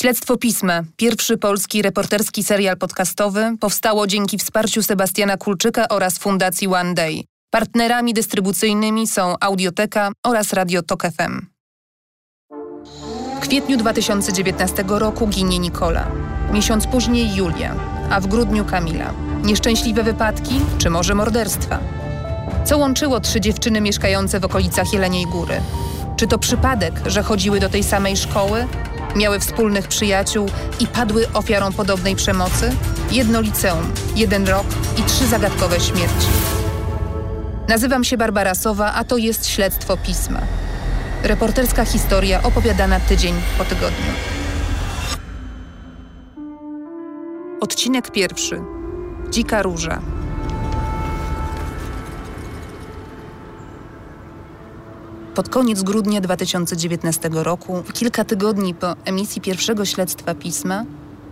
Śledztwo Pisma, pierwszy polski reporterski serial podcastowy, powstało dzięki wsparciu Sebastiana Kulczyka oraz Fundacji One Day. Partnerami dystrybucyjnymi są Audioteka oraz Radio Tok FM. W kwietniu 2019 roku ginie Nikola. Miesiąc później Julia, a w grudniu Kamila. Nieszczęśliwe wypadki, czy może morderstwa? Co łączyło trzy dziewczyny mieszkające w okolicach Jeleniej Góry? Czy to przypadek, że chodziły do tej samej szkoły, miały wspólnych przyjaciół i padły ofiarą podobnej przemocy? Jedno liceum, jeden rok i trzy zagadkowe śmierci. Nazywam się Barbara Sowa, a to jest Śledztwo Pisma. Reporterska historia opowiadana tydzień po tygodniu. Odcinek pierwszy. Dzika róża. Pod koniec grudnia 2019 roku, kilka tygodni po emisji pierwszego śledztwa pisma,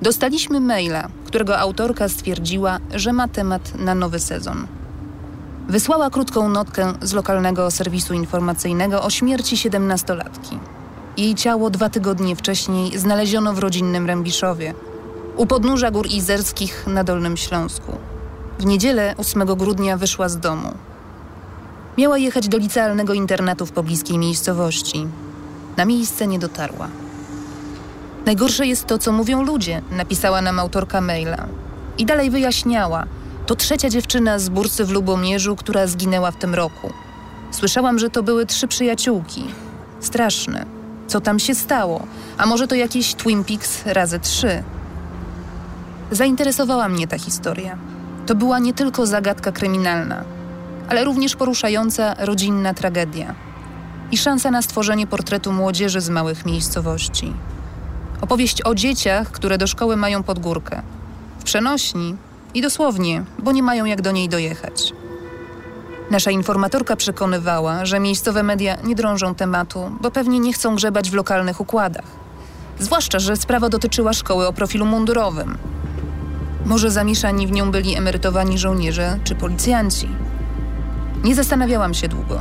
dostaliśmy maila, którego autorka stwierdziła, że ma temat na nowy sezon. Wysłała krótką notkę z lokalnego serwisu informacyjnego o śmierci siedemnastolatki. Jej ciało dwa tygodnie wcześniej znaleziono w rodzinnym Rębiszowie, u podnóża Gór Izerskich na Dolnym Śląsku. W niedzielę 8 grudnia wyszła z domu. Miała jechać do licealnego internatu w pobliskiej miejscowości. Na miejsce nie dotarła. Najgorsze jest to, co mówią ludzie, napisała nam autorka maila. I dalej wyjaśniała. To trzecia dziewczyna z bursy w Lubomierzu, która zginęła w tym roku. Słyszałam, że to były trzy przyjaciółki. Straszne. Co tam się stało? A może to jakieś Twin Peaks razy trzy? Zainteresowała mnie ta historia. To była nie tylko zagadka kryminalna, ale również poruszająca rodzinna tragedia i szansa na stworzenie portretu młodzieży z małych miejscowości. Opowieść o dzieciach, które do szkoły mają pod górkę. W przenośni i dosłownie, bo nie mają jak do niej dojechać. Nasza informatorka przekonywała, że miejscowe media nie drążą tematu, bo pewnie nie chcą grzebać w lokalnych układach. Zwłaszcza, że sprawa dotyczyła szkoły o profilu mundurowym. Może zamieszani w nią byli emerytowani żołnierze czy policjanci. Nie zastanawiałam się długo.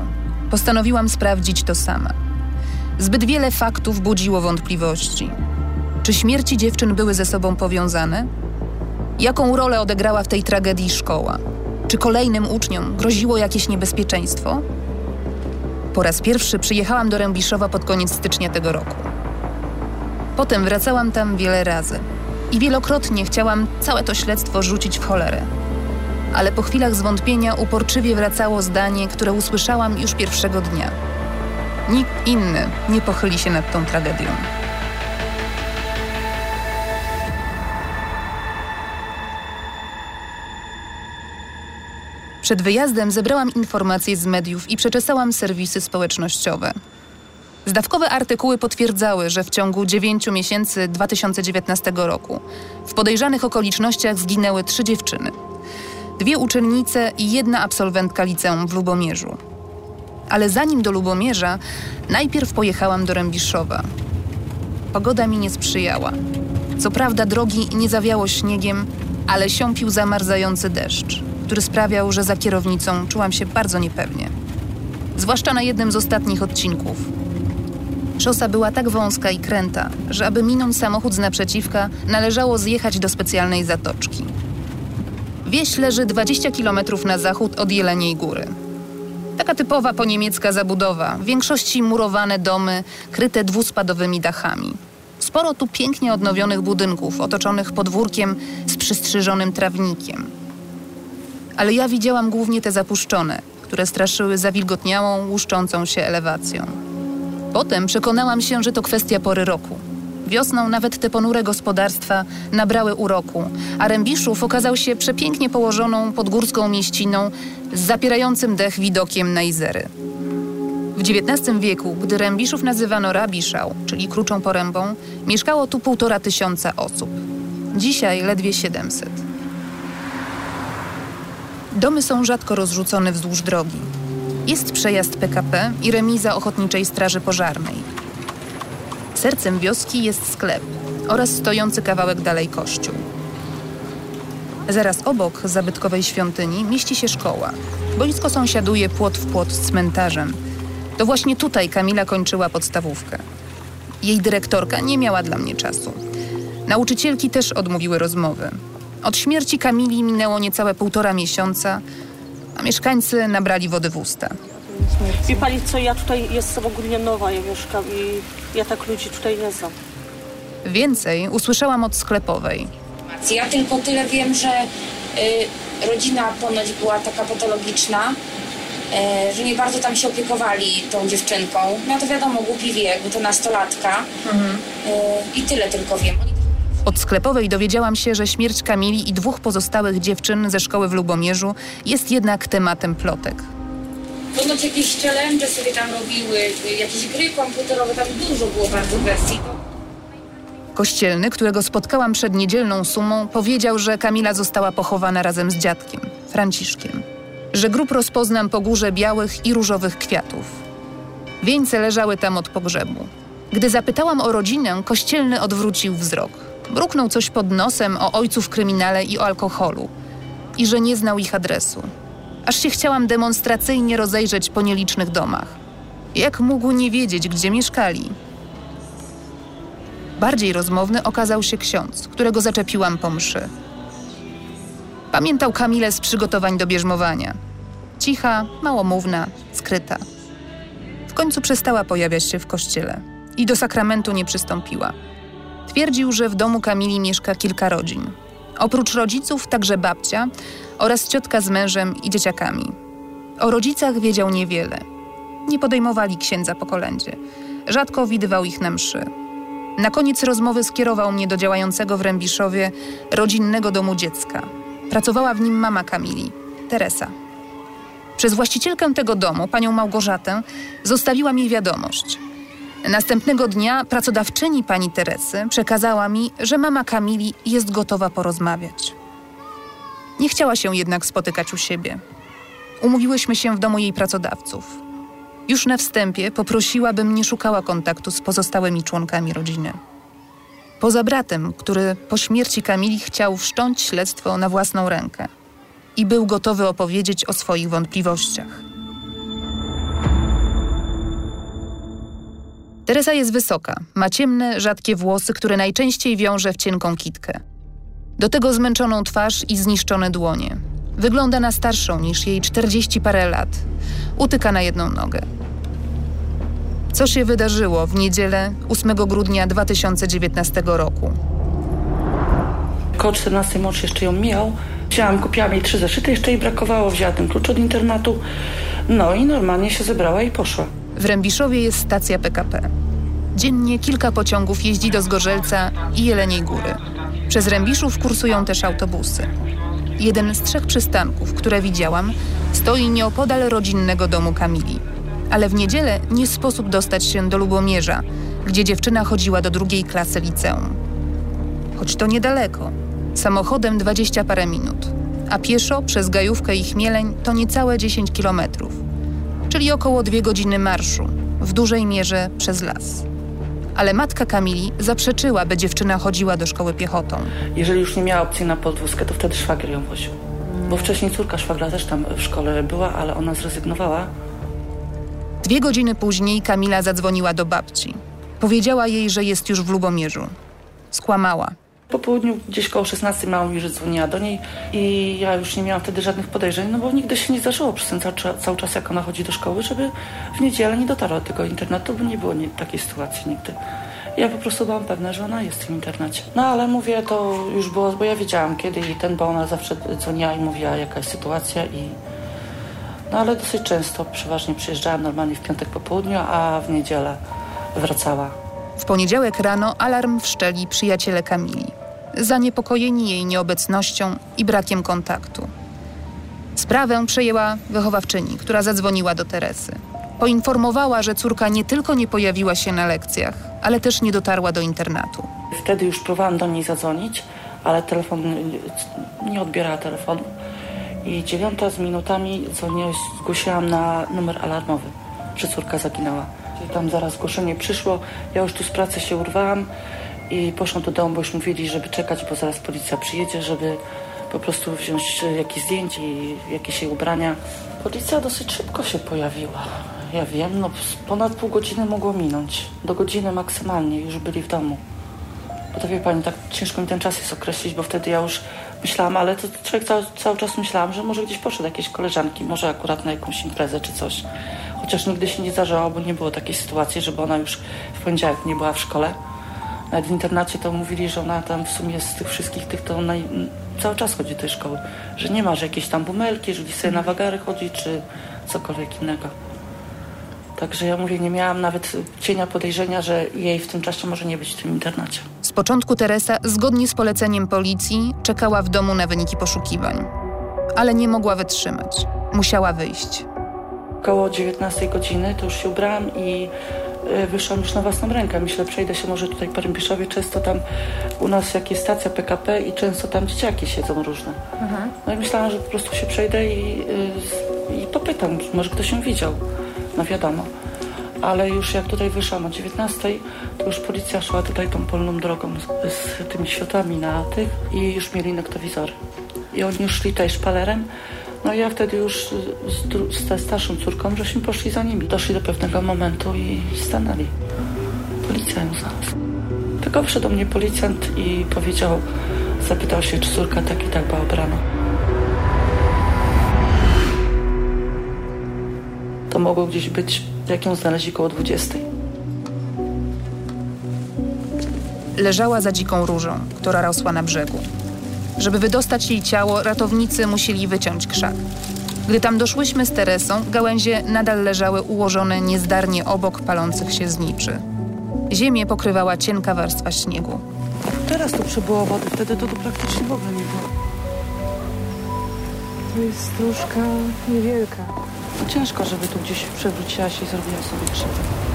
Postanowiłam sprawdzić to sama. Zbyt wiele faktów budziło wątpliwości. Czy śmierci dziewczyn były ze sobą powiązane? Jaką rolę odegrała w tej tragedii szkoła? Czy kolejnym uczniom groziło jakieś niebezpieczeństwo? Po raz pierwszy przyjechałam do Rębiszowa pod koniec stycznia tego roku. Potem wracałam tam wiele razy i wielokrotnie chciałam całe to śledztwo rzucić w cholerę ale po chwilach zwątpienia uporczywie wracało zdanie, które usłyszałam już pierwszego dnia. Nikt inny nie pochyli się nad tą tragedią. Przed wyjazdem zebrałam informacje z mediów i przeczesałam serwisy społecznościowe. Zdawkowe artykuły potwierdzały, że w ciągu 9 miesięcy 2019 roku w podejrzanych okolicznościach zginęły trzy dziewczyny – dwie uczennice i jedna absolwentka liceum w Lubomierzu. Ale zanim do Lubomierza, najpierw pojechałam do Rębiszowa. Pogoda mi nie sprzyjała. Co prawda drogi nie zawiało śniegiem, ale siąpił zamarzający deszcz, który sprawiał, że za kierownicą czułam się bardzo niepewnie. Zwłaszcza na jednym z ostatnich odcinków. Szosa była tak wąska i kręta, że aby minąć samochód z naprzeciwka, należało zjechać do specjalnej zatoczki. Wieś leży 20 km na zachód od Jeleniej Góry. Taka typowa poniemiecka zabudowa, w większości murowane domy, kryte dwuspadowymi dachami. Sporo tu pięknie odnowionych budynków, otoczonych podwórkiem z przystrzyżonym trawnikiem. Ale ja widziałam głównie te zapuszczone, które straszyły zawilgotniałą, łuszczącą się elewacją. Potem przekonałam się, że to kwestia pory roku. Wiosną nawet te ponure gospodarstwa nabrały uroku, a Rębiszów okazał się przepięknie położoną podgórską mieściną z zapierającym dech widokiem na Izery. W XIX wieku, gdy Rębiszów nazywano Rabiszał, czyli Kruczą Porębą, mieszkało tu półtora tysiąca osób. Dzisiaj ledwie 700. Domy są rzadko rozrzucone wzdłuż drogi. Jest przejazd PKP i remiza Ochotniczej Straży Pożarnej. Sercem wioski jest sklep oraz stojący kawałek dalej kościół. Zaraz obok zabytkowej świątyni mieści się szkoła. Boisko sąsiaduje płot w płot z cmentarzem. To właśnie tutaj Kamila kończyła podstawówkę. Jej dyrektorka nie miała dla mnie czasu. Nauczycielki też odmówiły rozmowy. Od śmierci Kamili minęło niecałe półtora miesiąca, a mieszkańcy nabrali wody w usta. Wie pani co, ja tutaj jestem ogólnie nowa, ja mieszkam i ja tak ludzi tutaj nie znam. Więcej usłyszałam od sklepowej. Ja tylko tyle wiem, że y, rodzina ponoć była taka patologiczna, y, że nie bardzo tam się opiekowali tą dziewczynką. No to wiadomo, głupi wiek, bo to nastolatka. Y, I tyle tylko wiem. Od sklepowej dowiedziałam się, że śmierć Kamili i dwóch pozostałych dziewczyn ze szkoły w Lubomierzu jest jednak tematem plotek. Ponoć jakieś challenge sobie tam robiły, jakieś gry komputerowe, tam dużo było bardzo wersji. Kościelny, którego spotkałam przed niedzielną sumą, powiedział, że Kamila została pochowana razem z dziadkiem, Franciszkiem. Że grób rozpoznam po górze białych i różowych kwiatów. Wieńce leżały tam od pogrzebu. Gdy zapytałam o rodzinę, kościelny odwrócił wzrok. Mruknął coś pod nosem o ojcu w kryminale i o alkoholu. I że nie znał ich adresu. Aż się chciałam demonstracyjnie rozejrzeć po nielicznych domach. Jak mógł nie wiedzieć, gdzie mieszkali? Bardziej rozmowny okazał się ksiądz, którego zaczepiłam po mszy. Pamiętał Kamilę z przygotowań do bierzmowania. Cicha, małomówna, skryta. W końcu przestała pojawiać się w kościele i do sakramentu nie przystąpiła. Twierdził, że w domu Kamili mieszka kilka rodzin. Oprócz rodziców także babcia oraz ciotka z mężem i dzieciakami. O rodzicach wiedział niewiele. Nie podejmowali księdza po kolędzie. Rzadko widywał ich na mszy. Na koniec rozmowy skierował mnie do działającego w Rębiszowie rodzinnego domu dziecka. Pracowała w nim mama Kamili, Teresa. Przez właścicielkę tego domu, panią Małgorzatę, zostawiła mi wiadomość. Następnego dnia pracodawczyni pani Teresy przekazała mi, że mama Kamili jest gotowa porozmawiać. Nie chciała się jednak spotykać u siebie. Umówiłyśmy się w domu jej pracodawców. Już na wstępie poprosiła, bym nie szukała kontaktu z pozostałymi członkami rodziny. Poza bratem, który po śmierci Kamili chciał wszcząć śledztwo na własną rękę i był gotowy opowiedzieć o swoich wątpliwościach. Teresa jest wysoka, ma ciemne, rzadkie włosy, które najczęściej wiąże w cienką kitkę. Do tego zmęczoną twarz i zniszczone dłonie. Wygląda na starszą niż jej 40 parę lat. Utyka na jedną nogę. Co się wydarzyło w niedzielę 8 grudnia 2019 roku? Koło 14 mąż jeszcze ją mijał. Wzięłam, kupiłam jej trzy zeszyty, jeszcze jej brakowało, wzięła ten klucz od internatu. No i normalnie się zebrała i poszła. W Rębiszowie jest stacja PKP. Dziennie kilka pociągów jeździ do Zgorzelca i Jeleniej Góry. Przez Rębiszów kursują też autobusy. Jeden z trzech przystanków, które widziałam, stoi nieopodal rodzinnego domu Kamili. Ale w niedzielę nie sposób dostać się do Lubomierza, gdzie dziewczyna chodziła do drugiej klasy liceum. Choć to niedaleko. Samochodem 20 parę minut, a pieszo przez Gajówkę i Chmieleń to niecałe 10 kilometrów, czyli około dwie godziny marszu, w dużej mierze przez las. Ale matka Kamili zaprzeczyła, by dziewczyna chodziła do szkoły piechotą. Jeżeli już nie miała opcji na podwózkę, to wtedy szwagier ją woził. Bo wcześniej córka szwagra też tam w szkole była, ale ona zrezygnowała. Dwie godziny później Kamila zadzwoniła do babci. Powiedziała jej, że jest już w Lubomierzu. Skłamała. Po południu gdzieś koło 16 mama mi, że dzwoniła do niej i ja już nie miałam wtedy żadnych podejrzeń, no bo nigdy się nie zdarzyło przez ten cały, cały czas, jak ona chodzi do szkoły, żeby w niedzielę nie dotarła do tego internetu, bo nie było nie, takiej sytuacji nigdy. Ja po prostu byłam pewna, że ona jest w tym internecie. No ale mówię, to już było, bo ja wiedziałam kiedy i ten, bo ona zawsze dzwoniła i mówiła jaka jest sytuacja i... No ale dosyć często, przeważnie przyjeżdżałam normalnie w piątek po południu, a w niedzielę wracała. W poniedziałek rano alarm wszczeli przyjaciele Kamili. Zaniepokojeni jej nieobecnością i brakiem kontaktu. Sprawę przejęła wychowawczyni, która zadzwoniła do Teresy. Poinformowała, że córka nie tylko nie pojawiła się na lekcjach, ale też nie dotarła do internatu. Wtedy już próbowałam do niej zadzwonić, ale telefon nie odbierała telefonu. I dziewiąta z minutami dzwonię, zgłosiłam na numer alarmowy, że córka zaginęła. Tam zaraz zgłoszenie przyszło, ja już tu z pracy się urwałam i poszłam do domu, bo już mówili, żeby czekać, bo zaraz policja przyjedzie, żeby po prostu wziąć e, jakieś zdjęcie i jakieś jej ubrania. Policja dosyć szybko się pojawiła. Ja wiem, no ponad pół godziny mogło minąć. Do godziny maksymalnie już byli w domu. Bo to wie pani, tak ciężko mi ten czas jest określić, bo wtedy ja już myślałam, ale to człowiek cały, cały czas myślałam, że może gdzieś poszedł jakieś koleżanki, może akurat na jakąś imprezę czy coś. Chociaż nigdy się nie zdarzało, bo nie było takiej sytuacji, żeby ona już w poniedziałek nie była w szkole. Nawet w internacie to mówili, że ona tam w sumie z tych wszystkich tych, to cały czas chodzi do tej szkoły. Że nie ma, że jakieś tam bumelki, że gdzieś sobie na wagary chodzi, czy cokolwiek innego. Także ja mówię, nie miałam nawet cienia podejrzenia, że jej w tym czasie może nie być w tym internacie. Z początku Teresa, zgodnie z poleceniem policji, czekała w domu na wyniki poszukiwań. Ale nie mogła wytrzymać. Musiała wyjść. Około 19 godziny to już się ubrałam i e, wyszłam już na własną rękę. Myślę, przejdę się może tutaj po Rębiszowie. Często tam u nas jak jest stacja PKP i często tam dzieciaki siedzą różne. Mhm. No i myślałam, że po prostu się przejdę i, e, i popytam, może ktoś ją widział no wiadomo. Ale już jak tutaj wyszłam o 19, to już policja szła tutaj tą polną drogą z, z tymi światłami na tych i już mieli noktowizory. I oni już szli tutaj szpalerem. No ja wtedy już z, z, starszą córką, żeśmy poszli za nimi. Doszli do pewnego momentu i stanęli. Policja ją znalazła. Tylko wszedł do mnie policjant i powiedział, zapytał się, czy córka tak i tak była obrana. to mogło gdzieś być, jak ją znaleźli koło 20. Leżała za dziką różą, która rosła na brzegu. Żeby wydostać jej ciało, ratownicy musieli wyciąć krzak. Gdy tam doszłyśmy z Teresą, gałęzie nadal leżały ułożone niezdarnie obok palących się zniczy. Ziemię pokrywała cienka warstwa śniegu. Teraz tu przybyło wody, wtedy to tu praktycznie w ogóle nie było. To jest stróżka niewielka. No ciężko, żeby tu gdzieś przewróciła się i zrobiła sobie krzywdę.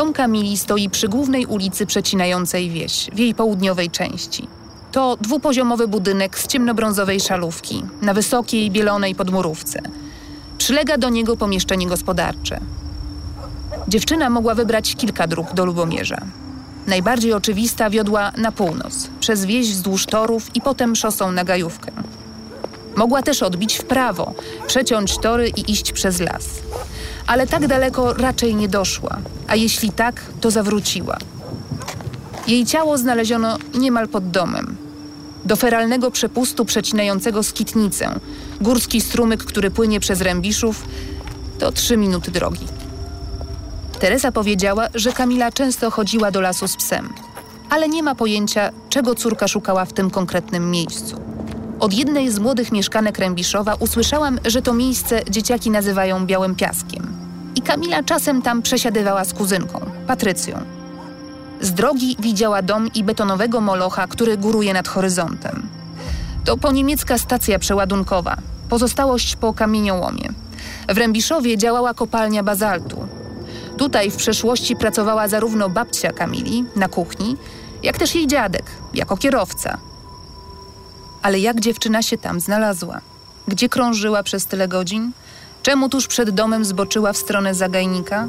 Dom Kamili stoi przy głównej ulicy przecinającej wieś, w jej południowej części. To dwupoziomowy budynek z ciemnobrązowej szalówki, na wysokiej, bielonej podmurówce. Przylega do niego pomieszczenie gospodarcze. Dziewczyna mogła wybrać kilka dróg do Lubomierza. Najbardziej oczywista wiodła na północ, przez wieś wzdłuż torów i potem szosą na Gajówkę. Mogła też odbić w prawo, przeciąć tory i iść przez las. Ale tak daleko raczej nie doszła, a jeśli tak, to zawróciła. Jej ciało znaleziono niemal pod domem. Do feralnego przepustu przecinającego skitnicę, górski strumyk, który płynie przez Rębiszów, to trzy minuty drogi. Teresa powiedziała, że Kamila często chodziła do lasu z psem, ale nie ma pojęcia, czego córka szukała w tym konkretnym miejscu. Od jednej z młodych mieszkanek Rębiszowa usłyszałam, że to miejsce dzieciaki nazywają Białym Piaskiem. I Kamila czasem tam przesiadywała z kuzynką, Patrycją. Z drogi widziała dom i betonowego molocha, który góruje nad horyzontem. To poniemiecka stacja przeładunkowa, pozostałość po kamieniołomie. W Rębiszowie działała kopalnia bazaltu. Tutaj w przeszłości pracowała zarówno babcia Kamili na kuchni, jak też jej dziadek jako kierowca – ale jak dziewczyna się tam znalazła? Gdzie krążyła przez tyle godzin? Czemu tuż przed domem zboczyła w stronę zagajnika?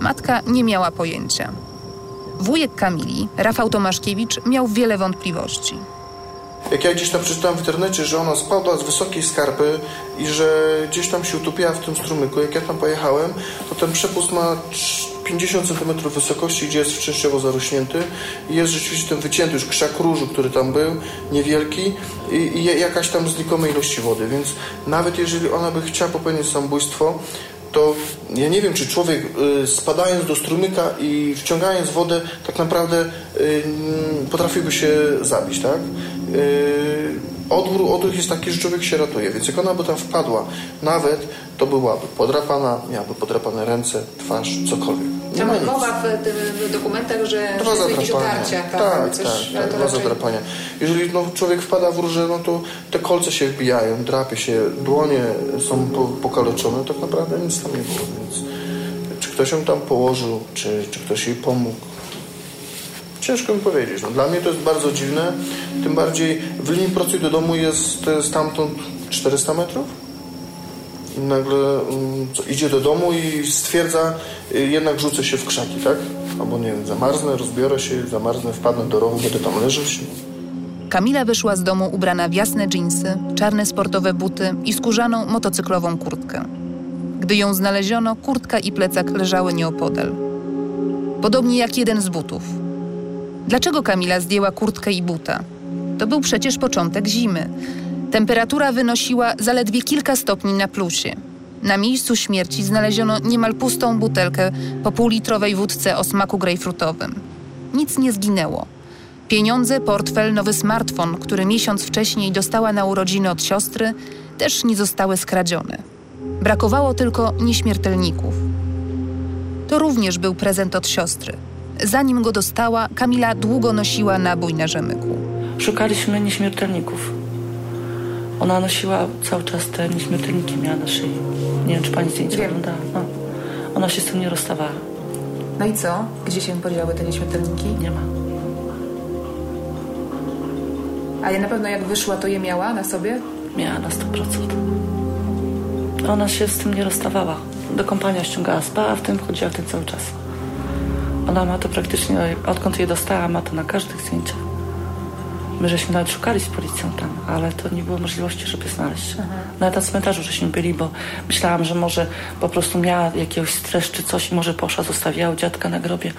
Matka nie miała pojęcia. Wujek Kamili, Rafał Tomaszkiewicz, miał wiele wątpliwości. Jak ja gdzieś tam przeczytałem w internecie, że ona spadła z wysokiej skarpy i że gdzieś tam się utopiła w tym strumyku, jak ja tam pojechałem, to ten przepust ma 50 cm wysokości, gdzie jest częściowo zarośnięty. I jest rzeczywiście ten wycięty już krzak różu, który tam był, niewielki. I, i jakaś tam znikomej ilości wody, więc nawet jeżeli ona by chciała popełnić samobójstwo, to ja nie wiem, czy człowiek y, spadając do strumyka i wciągając wodę, tak naprawdę y, potrafiłby się zabić, tak? Odwrót, odruch jest taki, że człowiek się ratuje, więc jak ona by tam wpadła, nawet to byłaby podrapana, miałaby podrapane ręce, twarz, cokolwiek. Tam mowa w, w, dokumentach, że, dwa otarcia. Tak, tak, coś, tak, tak dwa zadrapania. Jeżeli no, człowiek wpada w róże, no to te kolce się wbijają, drapie się, dłonie są po, pokaleczone, tak naprawdę nic tam nie było, więc czy ktoś ją tam położył, czy, czy ktoś jej pomógł, Ciężko mi powiedzieć. No, dla mnie to jest bardzo dziwne. Tym bardziej w linii procy do domu jest stamtąd 400 metrów. I nagle um, co, idzie do domu i stwierdza, y, jednak rzucę się w krzaki, tak? Albo nie wiem, zamarznę, rozbiorę się, zamarznę, wpadnę do rowu, będę tam leżeć. Kamila wyszła z domu ubrana w jasne dżinsy, czarne sportowe buty i skórzaną motocyklową kurtkę. Gdy ją znaleziono, kurtka i plecak leżały nieopodal. Podobnie jak jeden z butów. Dlaczego Kamila zdjęła kurtkę i buta? To był przecież początek zimy. Temperatura wynosiła zaledwie kilka stopni na plusie. Na miejscu śmierci znaleziono niemal pustą butelkę po półlitrowej wódce o smaku grejpfrutowym. Nic nie zginęło. Pieniądze, portfel, nowy smartfon, który miesiąc wcześniej dostała na urodziny od siostry, też nie zostały skradzione. Brakowało tylko nieśmiertelników. To również był prezent od siostry. Zanim go dostała, Kamila długo nosiła nabój na rzemyku. Szukaliśmy nieśmiertelników. Ona nosiła cały czas te nieśmiertelniki, miała na szyi. Nie wiem, czy pani zdjęcie Wiem. oglądała. No. Ona się z tym nie rozstawała. No i co? Gdzie się podziały te nieśmiertelniki? Nie ma. Ale na pewno jak wyszła, to je miała na sobie? Miała na 100%. Ona się z tym nie rozstawała. Do kompania ściągała, spała w tym, chodziła w tym cały czas. Ona ma to praktycznie, odkąd je dostała, ma to na każdych zdjęciach. My żeśmy nawet szukali z policją tam, ale to nie było możliwości, żeby znaleźć. Nawet na cmentarzu żeśmy byli, bo myślałam, że może po prostu miała jakiegoś stres czy coś i może poszła, zostawiła u dziadka na grobie.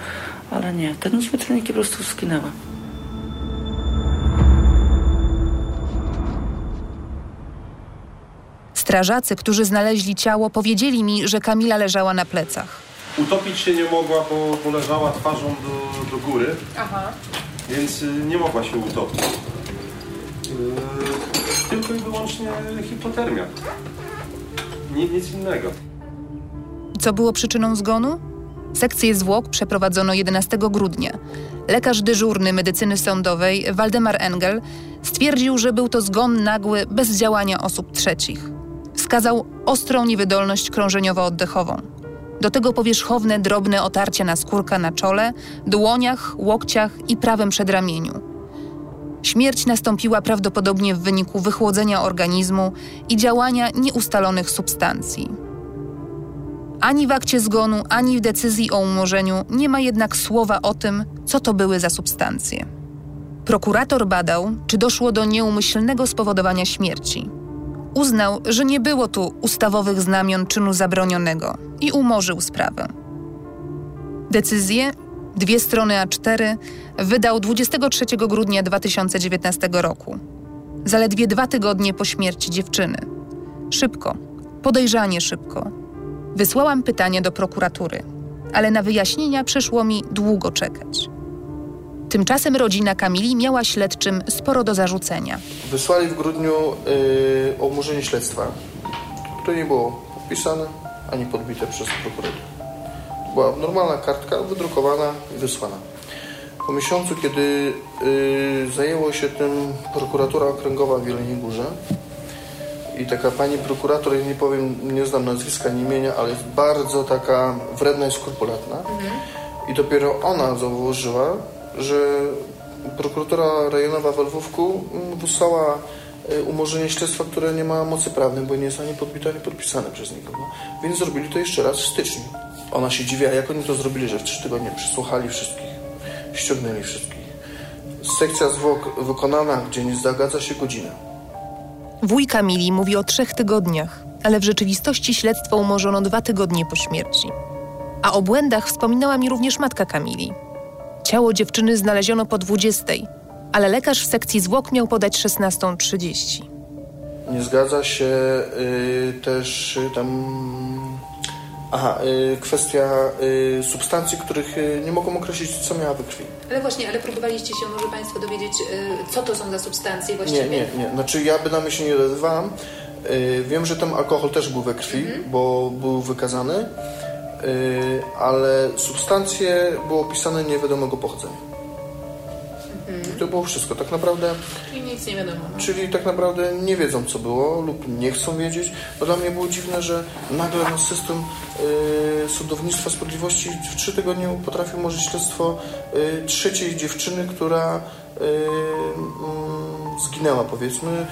Ale nie, te nieśmiertelniki po prostu skinęły. Strażacy, którzy znaleźli ciało, powiedzieli mi, że Kamila leżała na plecach. Utopić się nie mogła, bo, bo leżała twarzą do, do góry, Aha. więc y, nie mogła się utopić. Yy, tylko i wyłącznie hipotermia. Ni- nic innego. Co było przyczyną zgonu? Sekcję zwłok przeprowadzono 11 grudnia. Lekarz dyżurny medycyny sądowej Waldemar Engel stwierdził, że był to zgon nagły bez działania osób trzecich. Wskazał ostrą niewydolność krążeniowo-oddechową. Do tego powierzchowne, drobne otarcia na skórka na czole, dłoniach, łokciach i prawym przedramieniu. Śmierć nastąpiła prawdopodobnie w wyniku wychłodzenia organizmu i działania nieustalonych substancji. Ani w akcie zgonu, ani w decyzji o umorzeniu nie ma jednak słowa o tym, co to były za substancje. Prokurator badał, czy doszło do nieumyślnego spowodowania śmierci. Uznał, że nie było tu ustawowych znamion czynu zabronionego i umorzył sprawę. Decyzję, dwie strony A4, wydał 23 grudnia 2019 roku. Zaledwie dwa tygodnie po śmierci dziewczyny. Szybko, podejrzanie szybko. Wysłałam pytanie do prokuratury, ale na wyjaśnienia przyszło mi długo czekać. Tymczasem rodzina Kamili miała śledczym sporo do zarzucenia. Wysłali w grudniu yy, o umorzenie śledztwa, które nie było podpisane ani podbite przez prokuratora. Była normalna kartka wydrukowana i wysłana. Po miesiącu, kiedy yy, zajęło się tym prokuratura okręgowa w Jeleniej Górze i taka pani prokurator, ja nie powiem, nie znam nazwiska, nie imienia, ale jest bardzo taka wredna i skrupulatna. I dopiero ona zauważyła, że prokuratura rejonowa w Lwówku mm, wysłała y, umorzenie śledztwa, które nie ma mocy prawnej, bo nie jest ani podbite, ani podpisane przez nikogo. Więc zrobili to jeszcze raz w styczniu. Ona się dziwiła, jak oni to zrobili, że w trzy tygodnie przesłuchali wszystkich, ściągnęli wszystkich. Sekcja zwłok wykonana, gdzie nie zagadza się godzina. Wuj Kamili mówi o trzech tygodniach, ale w rzeczywistości śledztwo umorzono dwa tygodnie po śmierci. A o błędach wspominała mi również matka Kamili. Ciało dziewczyny znaleziono po 20, ale lekarz w sekcji zwłok miał podać 16.30. Nie zgadza się y, też y, tam. Aha, y, kwestia y, substancji, których y, nie mogą określić, co miała we krwi. Ale właśnie, ale próbowaliście się może Państwo dowiedzieć, y, co to są za substancje właściwie? Nie, nie, nie. Znaczy ja bynajmniej się nie dodawałem. Y, wiem, że tam alkohol też był we krwi, bo był wykazany, y, ale substancje było opisane niewiadomego pochodzenia. I to było wszystko. Tak naprawdę, Czyli nic nie wiadomo. czyli tak naprawdę nie wiedzą, co było lub nie chcą wiedzieć. Bo dla mnie było dziwne, że nagle nasz system y, sądownictwa sprawiedliwości w trzy tygodnie potrafił umorzyć śledztwo y, trzeciej dziewczyny, która y, zginęła, powiedzmy,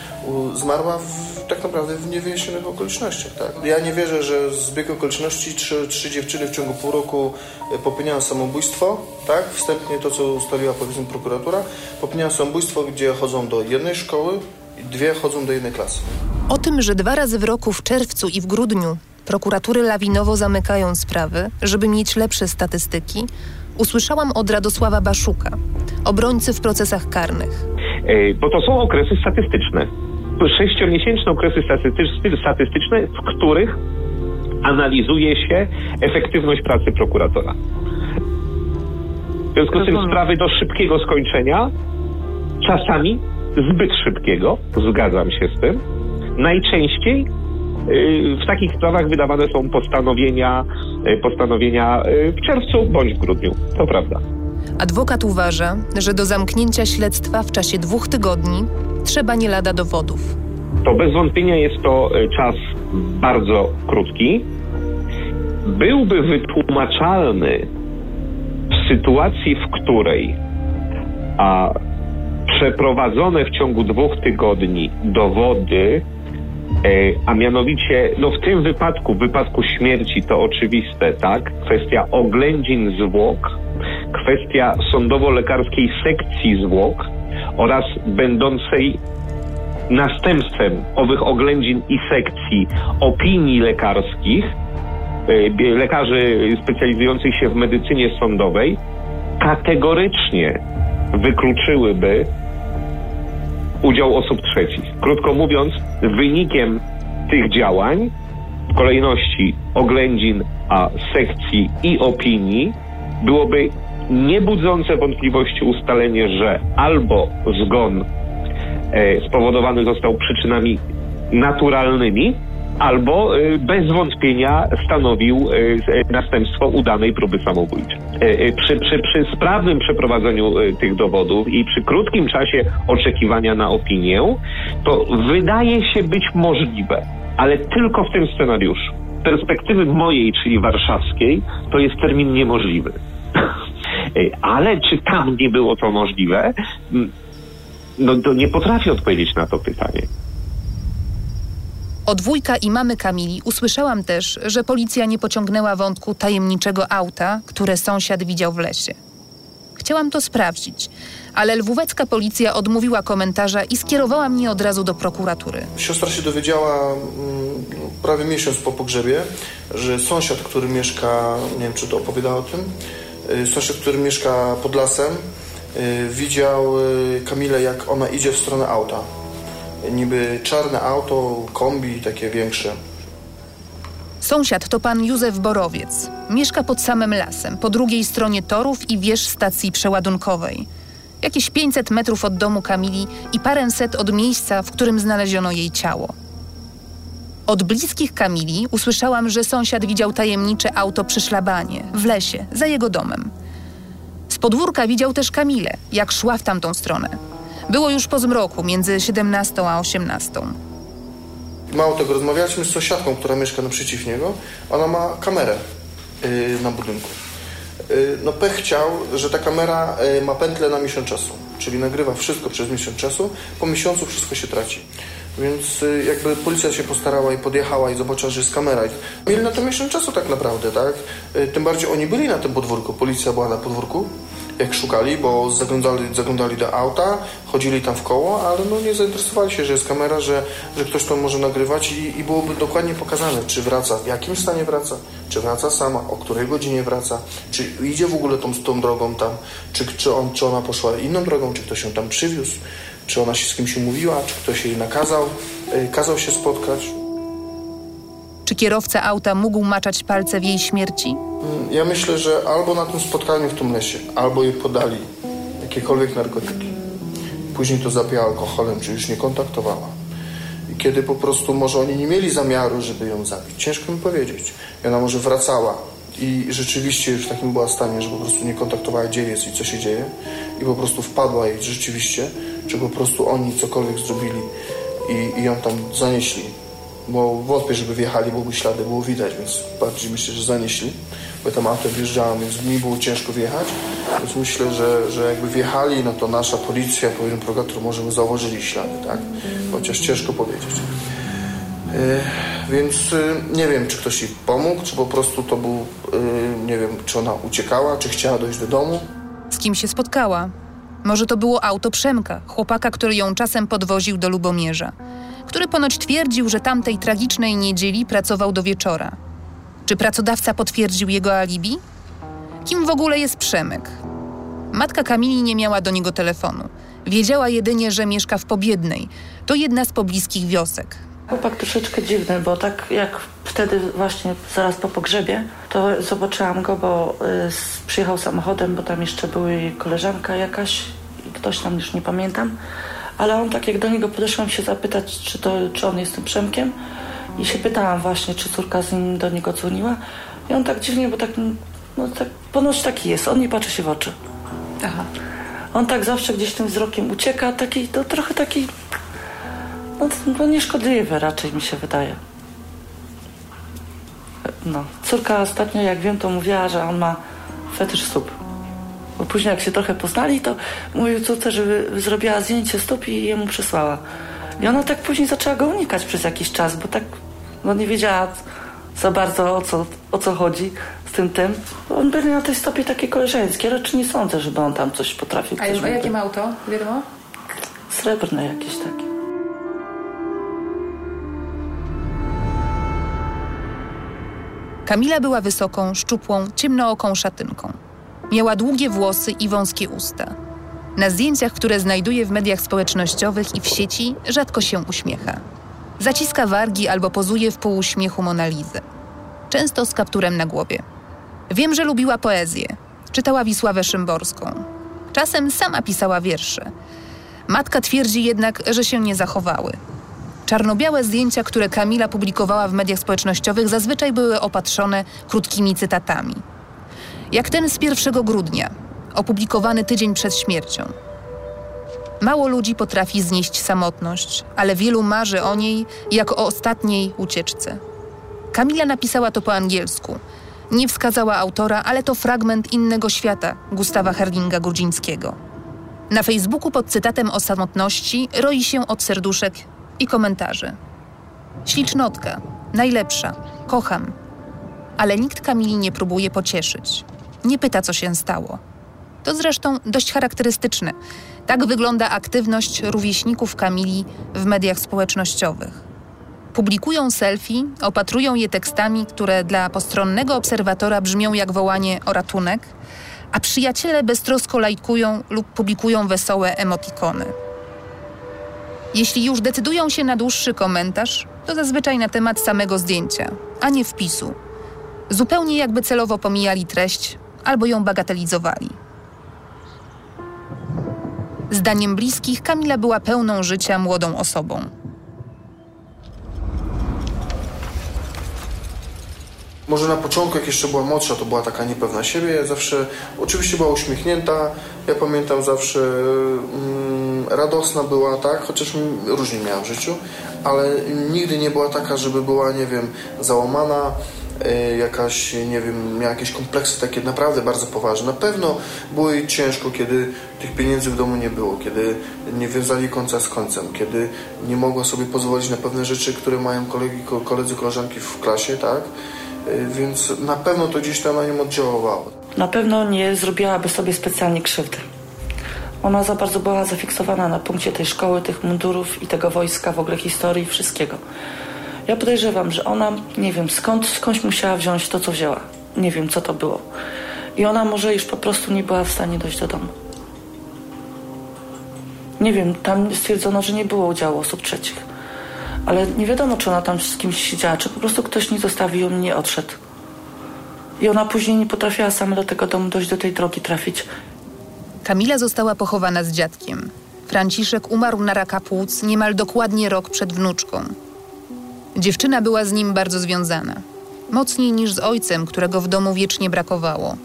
zmarła w, tak naprawdę w niewyjaśnionych okolicznościach. Tak? Ja nie wierzę, że zbieg okoliczności trzy, trzy dziewczyny w ciągu pół roku y, popełniają samobójstwo, tak? Wstępnie to, co ustaliła powiedzmy prokuratura, popełniają samobójstwo, gdzie chodzą do jednej szkoły dwie chodzą do jednej klasy. O tym, że dwa razy w roku, w czerwcu i w grudniu, prokuratury lawinowo zamykają sprawy, żeby mieć lepsze statystyki, Usłyszałam od Radosława Baszuka, obrońcy w procesach karnych. E, bo to są okresy statystyczne. Sześciomiesięczne okresy statystyczne, w których analizuje się efektywność pracy prokuratora. W związku z tym sprawy do szybkiego skończenia, czasami zbyt szybkiego, zgadzam się z tym, najczęściej w takich sprawach wydawane są postanowienia, y, postanowienia y, w czerwcu bądź w grudniu. To prawda. Adwokat uważa, że do zamknięcia śledztwa w czasie dwóch tygodni trzeba nie lada dowodów. To bez wątpienia jest to czas bardzo krótki. Byłby wytłumaczalny w sytuacji, w której a przeprowadzone w ciągu dwóch tygodni dowody, a mianowicie, no w tym wypadku, w wypadku śmierci to oczywiste, tak? Kwestia oględzin zwłok, kwestia sądowo-lekarskiej sekcji zwłok oraz będącej następstwem owych oględzin i sekcji opinii lekarskich, e, lekarzy specjalizujących się w medycynie sądowej, kategorycznie wykluczyłyby udział osób trzecich. Krótko mówiąc, wynikiem tych działań w kolejności oględzin, a sekcji i opinii byłoby niebudzące wątpliwości ustalenie, że albo zgon e, spowodowany został przyczynami naturalnymi, albo y, bez wątpienia stanowił y, następstwo udanej próby samobójczej. Y, przy, przy, przy sprawnym przeprowadzeniu tych dowodów i przy krótkim czasie oczekiwania na opinię, to wydaje się być możliwe, ale tylko w tym scenariuszu. Z perspektywy mojej, czyli warszawskiej, to jest termin niemożliwy. ale czy tam nie było to możliwe? Mm, no to nie potrafię odpowiedzieć na to pytanie. Od wujka i mamy Kamili usłyszałam też, że policja nie pociągnęła wątku tajemniczego auta, które sąsiad widział w lesie. Chciałam to sprawdzić, ale lwówecka policja odmówiła komentarza i skierowała mnie od razu do prokuratury. Siostra się dowiedziała mm, prawie miesiąc po pogrzebie, że sąsiad, który mieszka, nie wiem czy to opowiada o tym, y, sąsiad, który mieszka pod lasem, y, widział y, Kamilę, jak ona idzie w stronę auta niby czarne auto, kombi takie większe. Sąsiad to pan Józef Borowiec. Mieszka pod samym lasem, po drugiej stronie torów i wież stacji przeładunkowej. Jakieś 500 metrów od domu Kamili i paręset od miejsca, w którym znaleziono jej ciało. Od bliskich Kamili usłyszałam, że sąsiad widział tajemnicze auto przy szlabanie, w lesie, za jego domem. Z podwórka widział też Kamilę, jak szła w tamtą stronę. Było już po zmroku, między 17 a 18. Mało tego, rozmawialiśmy z sąsiadką, która mieszka naprzeciw niego. Ona ma kamerę yy, na budynku. Yy, no pech chciał, że ta kamera yy, ma pętlę na miesiąc czasu, czyli nagrywa wszystko przez miesiąc czasu. Po miesiącu wszystko się traci. Więc y, jakby policja się postarała i podjechała i zobaczyła, że jest kamera. Mieli na to miesiąc czasu tak naprawdę, tak? Y, tym bardziej oni byli na tym podwórku, policja była na podwórku jak szukali, bo zaglądali, zaglądali do auta, chodzili tam w koło, ale no nie zainteresowali się, że jest kamera, że, że ktoś to może nagrywać i, i byłoby dokładnie pokazane, czy wraca, w jakim stanie wraca, czy wraca sama, o której godzinie wraca, czy idzie w ogóle tą, tą drogą tam, czy, czy, on, czy ona poszła inną drogą, czy ktoś ją tam przywiózł, czy ona się z kimś umówiła, czy ktoś jej nakazał, yy, kazał się spotkać. Czy kierowca auta mógł maczać palce w jej śmierci? Ja myślę, że albo na tym spotkaniu w tym lesie, albo jej podali jakiekolwiek narkotyki. Później to zapija alkoholem, czy już nie kontaktowała. I kiedy po prostu może oni nie mieli zamiaru, żeby ją zabić, ciężko mi powiedzieć. I ona może wracała i rzeczywiście już w takim była stanie, że po prostu nie kontaktowała, gdzie jest i co się dzieje. I po prostu wpadła jej rzeczywiście, czy po prostu oni cokolwiek zrobili i, i ją tam zanieśli bo wątpię, żeby wjechali, bo by ślady było widać, więc bardziej myślę, że zanieśli, bo tam autem wjeżdżałem, więc mi było ciężko wjechać, więc myślę, że, że jakby wjechali, no to nasza policja, powiem prokurator, może by zauważyli ślady, tak? Chociaż ciężko powiedzieć. Yy, więc yy, nie wiem, czy ktoś jej pomógł, czy po prostu to był, yy, nie wiem, czy ona uciekała, czy chciała dojść do domu. Z kim się spotkała? Może to było auto Przemka, chłopaka, który ją czasem podwoził do Lubomierza który ponoć twierdził, że tamtej tragicznej niedzieli pracował do wieczora. Czy pracodawca potwierdził jego alibi? Kim w ogóle jest Przemek? Matka Kamili nie miała do niego telefonu. Wiedziała jedynie, że mieszka w Pobiednej. To jedna z pobliskich wiosek. Chłopak troszeczkę dziwny, bo tak jak wtedy właśnie zaraz po pogrzebie, to zobaczyłam go, bo y, przyjechał samochodem, bo tam jeszcze były koleżanka jakaś i ktoś tam już nie pamiętam. Ale on tak jak do niego podeszłam się zapytać, czy, to, czy on jest tym Przemkiem i się pytałam właśnie, czy córka z nim do niego dzwoniła. I on tak dziwnie, bo tak, no tak, ponoć taki jest, on nie patrzy się w oczy. Aha. On tak zawsze gdzieś tym wzrokiem ucieka, taki, to trochę taki, no, no nieszkodliwy raczej mi się wydaje. No, córka ostatnio, jak wiem, to mówiła, że on ma fetysz stóp. Bo później jak się trochę poznali, to mówił córce, żeby zrobiła zdjęcie stóp i jemu przysłała. I ona tak później zaczęła go unikać przez jakiś czas, bo tak no nie wiedziała za bardzo o co, o co chodzi z tym tym. Bo on był na tej stopie takie koleżeńskie, raczej nie sądzę, żeby on tam coś potrafił. A jakie ma auto? Wiadomo? Srebrne jakieś takie. Kamila była wysoką, szczupłą, ciemnooką szatynką. Miała długie włosy i wąskie usta. Na zdjęciach, które znajduje w mediach społecznościowych i w sieci, rzadko się uśmiecha. Zaciska wargi albo pozuje w półuśmiechu Monalizy. Często z kapturem na głowie. Wiem, że lubiła poezję. Czytała Wisławę Szymborską. Czasem sama pisała wiersze. Matka twierdzi jednak, że się nie zachowały. Czarno-białe zdjęcia, które Kamila publikowała w mediach społecznościowych, zazwyczaj były opatrzone krótkimi cytatami. Jak ten z 1 grudnia, opublikowany tydzień przed śmiercią. Mało ludzi potrafi znieść samotność, ale wielu marzy o niej jak o ostatniej ucieczce. Kamila napisała to po angielsku. Nie wskazała autora, ale to fragment innego świata Gustawa Herlinga Grudzińskiego. Na Facebooku pod cytatem o samotności roi się od serduszek i komentarzy. Ślicznotka, najlepsza, kocham. Ale nikt Kamili nie próbuje pocieszyć. Nie pyta, co się stało. To zresztą dość charakterystyczne. Tak wygląda aktywność rówieśników Kamili w mediach społecznościowych. Publikują selfie, opatrują je tekstami, które dla postronnego obserwatora brzmią jak wołanie o ratunek, a przyjaciele beztrosko lajkują lub publikują wesołe emotikony. Jeśli już decydują się na dłuższy komentarz, to zazwyczaj na temat samego zdjęcia, a nie wpisu. Zupełnie jakby celowo pomijali treść albo ją bagatelizowali. Zdaniem bliskich Kamila była pełną życia młodą osobą. Może na początku, jak jeszcze była młodsza, to była taka niepewna siebie. Zawsze, oczywiście była uśmiechnięta. Ja pamiętam zawsze mm, radosna była, tak? Chociaż różnie miała w życiu, ale nigdy nie była taka, żeby była, nie wiem, załamana, jakaś, nie wiem, miała jakieś kompleksy takie naprawdę bardzo poważne. Na pewno było jej ciężko, kiedy tych pieniędzy w domu nie było, kiedy nie wiązali końca z końcem, kiedy nie mogła sobie pozwolić na pewne rzeczy, które mają kolegi, ko- koledzy, koleżanki w klasie, tak? Y, Więc na pewno to gdzieś tam na nią oddziaływało. Na pewno nie zrobiłaby sobie specjalnie krzywdy. Ona za bardzo była zafiksowana na punkcie tej szkoły, tych mundurów i tego wojska, w ogóle historii, wszystkiego. Ja podejrzewam, że ona, nie wiem, skąd, skądś musiała wziąć to, co wzięła. Nie wiem, co to było. I ona może już po prostu nie była w stanie dojść do domu. Nie wiem, tam stwierdzono, że nie było udziału osób trzecich. Ale nie wiadomo, czy ona tam z kimś siedziała, czy po prostu ktoś nie zostawił ją, nie odszedł. I ona później nie potrafiła sama do tego domu dojść, do tej drogi trafić. Kamila została pochowana z dziadkiem. Franciszek umarł na raka płuc niemal dokładnie rok przed wnuczką. Dziewczyna była z nim bardzo związana. Mocniej niż z ojcem, którego w domu wiecznie brakowało.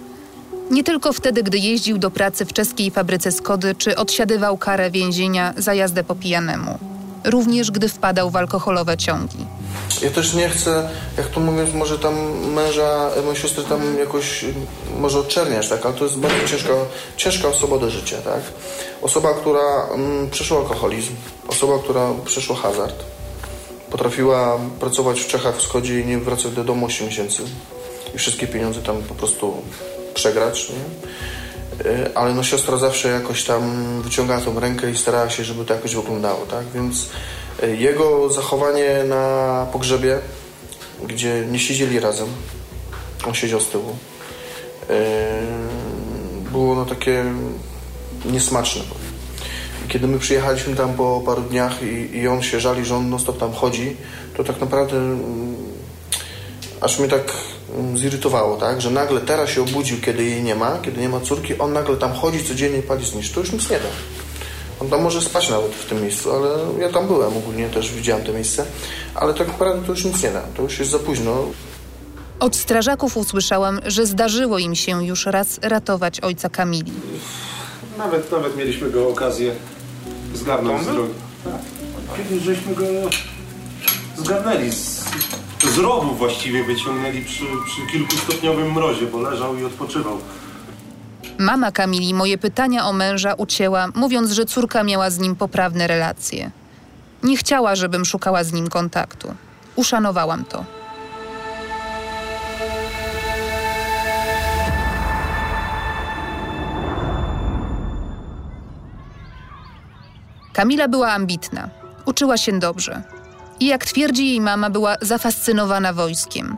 Nie tylko wtedy, gdy jeździł do pracy w czeskiej fabryce Skody, czy odsiadywał karę więzienia za jazdę po pijanemu. Również gdy wpadał w alkoholowe ciągi. Ja też nie chcę, jak to mówiąc, może tam męża, mojej siostry tam jakoś może odczerniać, tak, ale to jest bardzo ciężka, ciężka osoba do życia, tak. Osoba, która mm, przeszła alkoholizm, osoba, która przeszła hazard, potrafiła pracować w Czechach, w Skodzie i nie wracać do domu 8 miesięcy i wszystkie pieniądze tam po prostu przegrać, nie? Y, ale no siostra zawsze jakoś tam wyciągała tą rękę i starała się, żeby to jakoś wyglądało, tak? Więc y, jego zachowanie na pogrzebie, gdzie nie siedzieli razem, on siedział z tyłu, było no takie niesmaczne. Kiedy my przyjechaliśmy tam po paru dniach i, i on się żali, że on non stop tam chodzi, to tak naprawdę mm, aż mnie tak mm, zirytowało, tak? Że nagle teraz się obudził, kiedy jej nie ma, kiedy nie ma córki, on nagle tam chodzi codziennie i pali zniszcz. To już nic nie da. On tam może spać nawet w tym miejscu, ale ja tam byłem ogólnie, też widziałem to miejsce, ale tak naprawdę to już nic nie da. To już jest za późno. Od strażaków usłyszałam, że zdarzyło im się już raz ratować ojca Kamili. Nawet, nawet mieliśmy go okazję zgarnąć z drogi. Tak. Kiedyś żeśmy go zgarnęli z, z rowu właściwie wyciągnęli przy, przy kilkustopniowym mrozie, bo leżał i odpoczywał. Mama Kamili moje pytania o męża ucięła, mówiąc, że córka miała z nim poprawne relacje. Nie chciała, żebym szukała z nim kontaktu. Uszanowałam to. Kamila była ambitna, uczyła się dobrze. I jak twierdzi jej mama, była zafascynowana wojskiem.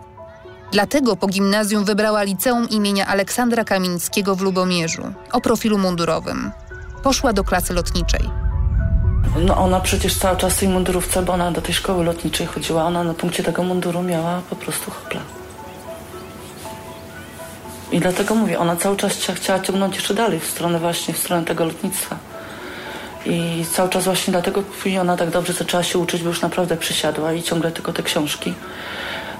Dlatego po gimnazjum wybrała liceum imienia Aleksandra Kamińskiego w Lubomierzu o profilu mundurowym. Poszła do klasy lotniczej. No ona przecież cały czas w tej mundurówce, bo ona do tej szkoły lotniczej chodziła, ona na punkcie tego munduru miała po prostu hopla. I dlatego mówię, ona cały czas chciała ciągnąć jeszcze dalej w stronę właśnie, w stronę tego lotnictwa. I cały czas właśnie dlatego ona tak dobrze zaczęła się uczyć, bo już naprawdę przysiadła i ciągle tylko te książki.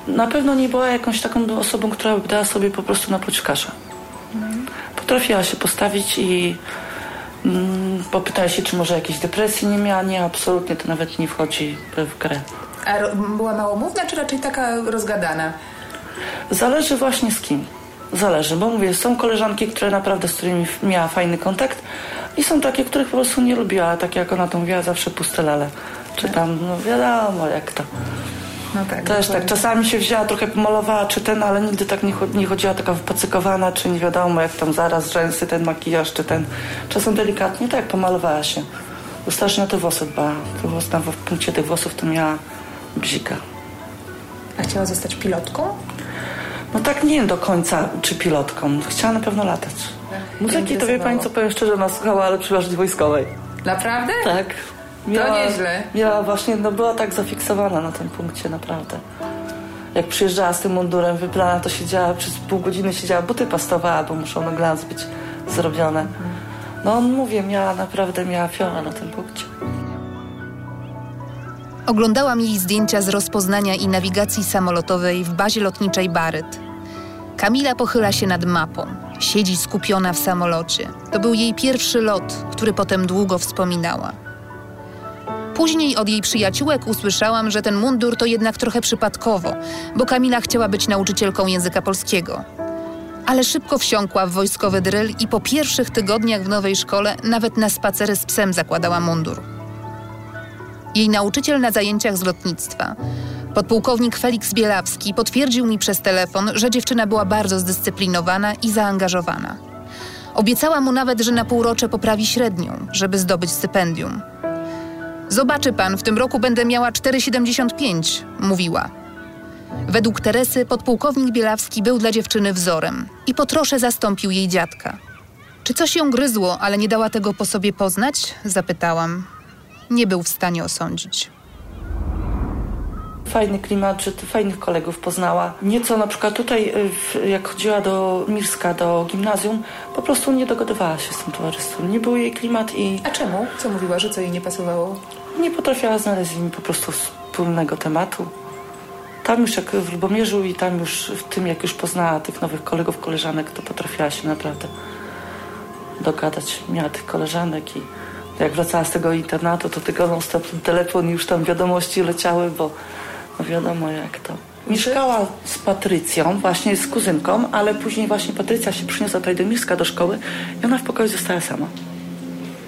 Na pewno nie była jakąś taką osobą, która by dała sobie po prostu napluć kaszę. Potrafiła się postawić i mm, popytała się, czy może jakiejś depresji nie miała. Nie, absolutnie to nawet nie wchodzi w grę. A była małomówna, czy raczej taka rozgadana? Zależy właśnie z kim. Zależy, bo mówię, są koleżanki, które naprawdę z którymi miała fajny kontakt i są takie, których po prostu nie lubiła, tak jak ona to mówiła, zawsze puste lale. Czy tam, no wiadomo, jak to. No tak. Też tak, czasami się wzięła, trochę pomalowała, czy ten, ale nigdy tak nie, nie chodziła taka wypacykowana, czy nie wiadomo, jak tam zaraz rzęsy, ten makijaż, czy ten. Czasem delikatnie, tak, pomalowała się. Bo strasznie na te włosy dbała. Włosy, tam w punkcie tych włosów to miała bzika. A chciała zostać pilotką? No tak nie wiem do końca, czy pilotką. Chciała na pewno latać. Muzyki to wie pani, co powiem szczerze, ona słuchała, ale przeważnie wojskowej. Naprawdę? Tak. nieźle. Miała właśnie, no była tak zafiksowana na tym punkcie, naprawdę. Jak przyjeżdżała z tym mundurem wybrana, to siedziała, przez pół godziny siedziała, buty pastowała, bo muszą na glans być zrobione. No on, mówię, miała naprawdę, miała fiora na tym punkcie. Oglądałam jej zdjęcia z rozpoznania i nawigacji samolotowej w bazie lotniczej Baryt. Kamila pochyla się nad mapą. Siedzi skupiona w samolocie. To był jej pierwszy lot, który potem długo wspominała. Później od jej przyjaciółek usłyszałam, że ten mundur to jednak trochę przypadkowo, bo Kamila chciała być nauczycielką języka polskiego. Ale szybko wsiąkła w wojskowy dryl i po pierwszych tygodniach w nowej szkole nawet na spacery z psem zakładała mundur. Jej nauczyciel na zajęciach z lotnictwa, podpułkownik Felix Bielawski, potwierdził mi przez telefon, że dziewczyna była bardzo zdyscyplinowana i zaangażowana. Obiecała mu nawet, że na półrocze poprawi średnią, żeby zdobyć stypendium. Zobaczy pan, w tym roku będę miała 4,75, mówiła. Według Teresy podpułkownik Bielawski był dla dziewczyny wzorem i po trosze zastąpił jej dziadka. Czy coś ją gryzło, ale nie dała tego po sobie poznać? Zapytałam. Nie był w stanie osądzić. Fajny klimat, że ty fajnych kolegów poznała. Nieco na przykład tutaj, y, jak chodziła do Mirska, do gimnazjum, po prostu nie dogadywała się z tym towarzystwem. Nie był jej klimat i A czemu? Co mówiła, że co jej nie pasowało? nie potrafiła znaleźć z nimi po prostu wspólnego tematu. Tam już jak w Lubomierzu i tam już w tym, jak już poznała tych nowych kolegów, koleżanek, to potrafiła się naprawdę dogadać. Miała tych koleżanek i jak wracała z tego internatu, to tylko non stop ten telefon i już tam wiadomości leciały, bo no wiadomo jak to. Mieszkała z Patrycją, właśnie z kuzynką, ale później właśnie Patrycja się przyniosła tutaj do Mirska, do szkoły i ona w pokoju została sama.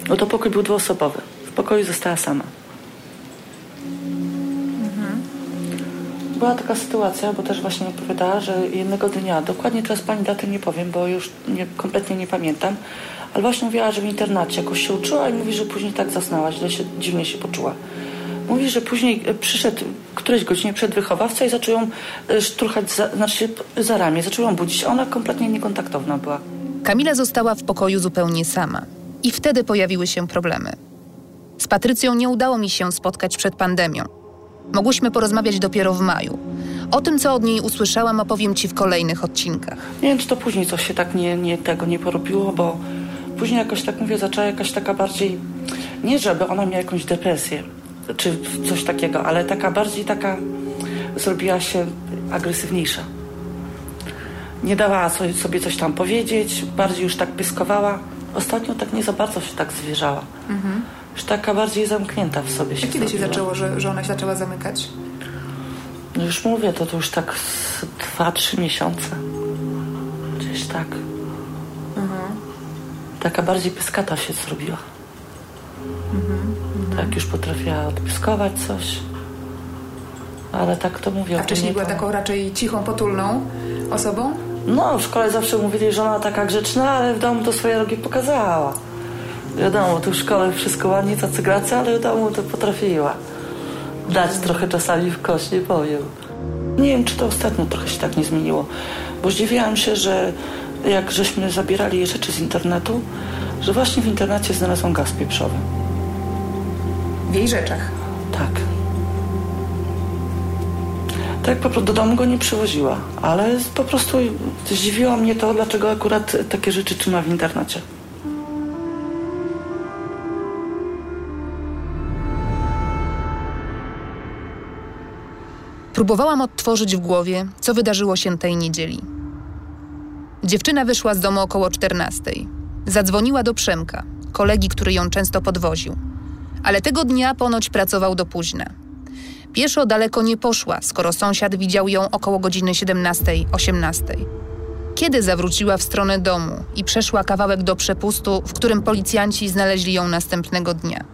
No to pokój był dwuosobowy. W pokoju została sama. Była taka sytuacja, bo też właśnie opowiadała, że jednego dnia, dokładnie teraz pani daty nie powiem, bo już nie, kompletnie nie pamiętam, ale właśnie mówiła, że w internacie jakoś się uczyła i mówi, że później tak zasnęła, źle się, dziwnie się poczuła. Mówi, że później e, przyszedł którejś godzinie przed wychowawca i zaczął ją e, szturchać, za, znaczy za ramię, zaczął ją budzić. Ona kompletnie niekontaktowna była. Kamila została w pokoju zupełnie sama. I wtedy pojawiły się problemy. Z Patrycją nie udało mi się spotkać przed pandemią. Mogłyśmy porozmawiać dopiero w maju. O tym, co od niej usłyszałam, opowiem Ci w kolejnych odcinkach. Nie wiem, czy to później coś się tak nie, nie tego nie porobiło, bo później jakoś tak mówię, zaczęła jakaś taka bardziej, nie żeby ona miała jakąś depresję, czy coś takiego, ale taka bardziej taka zrobiła się agresywniejsza. Nie dawała sobie, coś tam powiedzieć, bardziej już tak pyskowała. Ostatnio tak nie za bardzo się tak zwierzała. Mhm. Już taka bardziej zamknięta w sobie się A kiedy się zrobiła. zaczęło, że, że ona się zaczęła zamykać? No już mówię, to, to już tak z dwa, trzy miesiące. Gdzieś tak. Taka bardziej pyskata się zrobiła. Tak już potrafiła odpyskować coś. Ale tak to mówię. A wcześniej była to- taką raczej cichą, potulną osobą? No, w szkole zawsze mówili, że ona taka grzeczna, ale w domu to swoje rogi pokazała. Wiadomo, tu w szkole wszystko ładnie, tacy gracy, ale w domu to potrafiła. Dać trochę czasami w kość, nie powiem. Nie wiem, czy to ostatnio trochę się tak nie zmieniło, bo zdziwiłam się, że jak żeśmy zabierali rzeczy z internetu, że właśnie w internecie znalazłam gaz pieprzowy. W jej rzeczach. Tak. Tak po prostu do domu go nie przywoziła, ale po prostu zdziwiło mnie to, dlaczego akurat takie rzeczy trzyma w internecie. Próbowałam odtworzyć w głowie, co wydarzyło się tej niedzieli. Dziewczyna wyszła z domu około 14. Zadzwoniła do Przemka, kolegi, który ją często podwoził. Ale tego dnia ponoć pracował do późna. Pieszo daleko nie poszła, skoro sąsiad widział ją około godziny 17-18. Kiedy zawróciła w stronę domu i przeszła kawałek do przepustu, w którym policjanci znaleźli ją następnego dnia.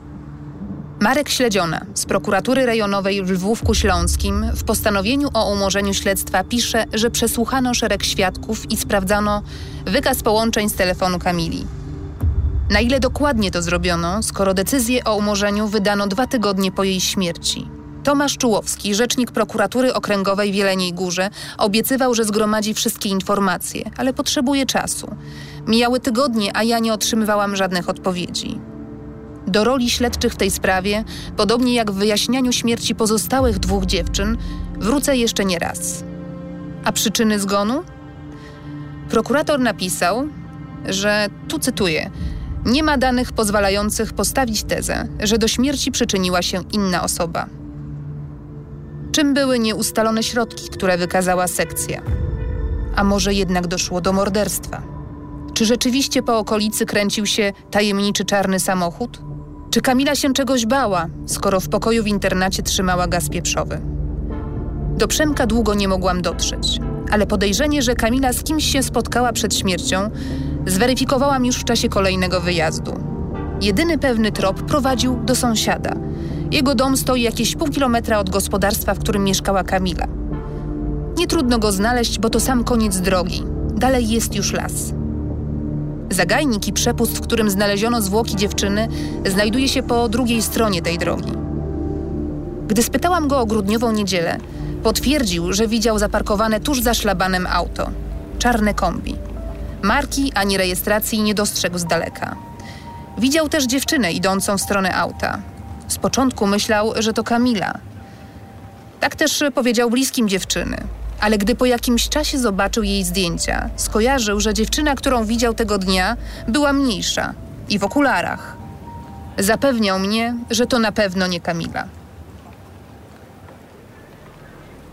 Marek Śledziona z prokuratury rejonowej w Lwówku Śląskim w postanowieniu o umorzeniu śledztwa pisze, że przesłuchano szereg świadków i sprawdzano wykaz połączeń z telefonu Kamili. Na ile dokładnie to zrobiono, skoro decyzję o umorzeniu wydano dwa tygodnie po jej śmierci? Tomasz Czułowski, rzecznik prokuratury okręgowej w Jeleniej Górze, obiecywał, że zgromadzi wszystkie informacje, ale potrzebuje czasu. Mijały tygodnie, a ja nie otrzymywałam żadnych odpowiedzi. Do roli śledczych w tej sprawie, podobnie jak w wyjaśnianiu śmierci pozostałych dwóch dziewczyn, wrócę jeszcze nie raz. A przyczyny zgonu? Prokurator napisał, że, tu cytuję, nie ma danych pozwalających postawić tezę, że do śmierci przyczyniła się inna osoba. Czym były nieustalone środki, które wykazała sekcja? A może jednak doszło do morderstwa? Czy rzeczywiście po okolicy kręcił się tajemniczy czarny samochód? Czy Kamila się czegoś bała, skoro w pokoju w internacie trzymała gaz pieprzowy? Do Przemka długo nie mogłam dotrzeć, ale podejrzenie, że Kamila z kimś się spotkała przed śmiercią, zweryfikowałam już w czasie kolejnego wyjazdu. Jedyny pewny trop prowadził do sąsiada. Jego dom stoi jakieś pół kilometra od gospodarstwa, w którym mieszkała Kamila. Nie trudno go znaleźć, bo to sam koniec drogi. Dalej jest już las. Zagajnik i przepust, w którym znaleziono zwłoki dziewczyny, znajduje się po drugiej stronie tej drogi. Gdy spytałam go o grudniową niedzielę, potwierdził, że widział zaparkowane tuż za szlabanem auto. Czarne kombi. Marki ani rejestracji nie dostrzegł z daleka. Widział też dziewczynę idącą w stronę auta. Z początku myślał, że to Kamila. Tak też powiedział bliskim dziewczyny. Ale gdy po jakimś czasie zobaczył jej zdjęcia, skojarzył, że dziewczyna, którą widział tego dnia, była mniejsza i w okularach. Zapewniał mnie, że to na pewno nie Kamila.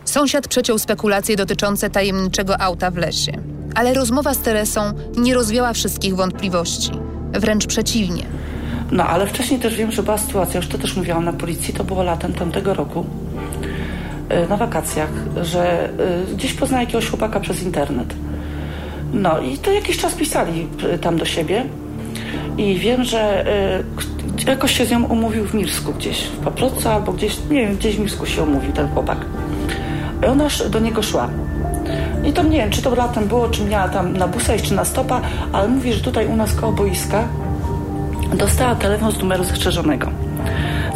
Sąsiad przeciął spekulacje dotyczące tajemniczego auta w lesie. Ale rozmowa z Teresą nie rozwiała wszystkich wątpliwości. Wręcz przeciwnie. No, ale wcześniej też wiem, że była sytuacja, już to też mówiłam na policji, to było latem tamtego roku, na wakacjach, że y, gdzieś poznała jakiegoś chłopaka przez internet. No i to jakiś czas pisali y, tam do siebie i wiem, że y, jakoś się z nią umówił w Mirsku gdzieś, w Paprocu albo gdzieś, nie wiem, gdzieś w Mirsku się umówił ten chłopak. I ona do niego szła. I to nie wiem, czy to latem było, czy miała tam na busa czy na stopa, ale mówi, że tutaj u nas koło boiska dostała telefon z numeru zastrzeżonego.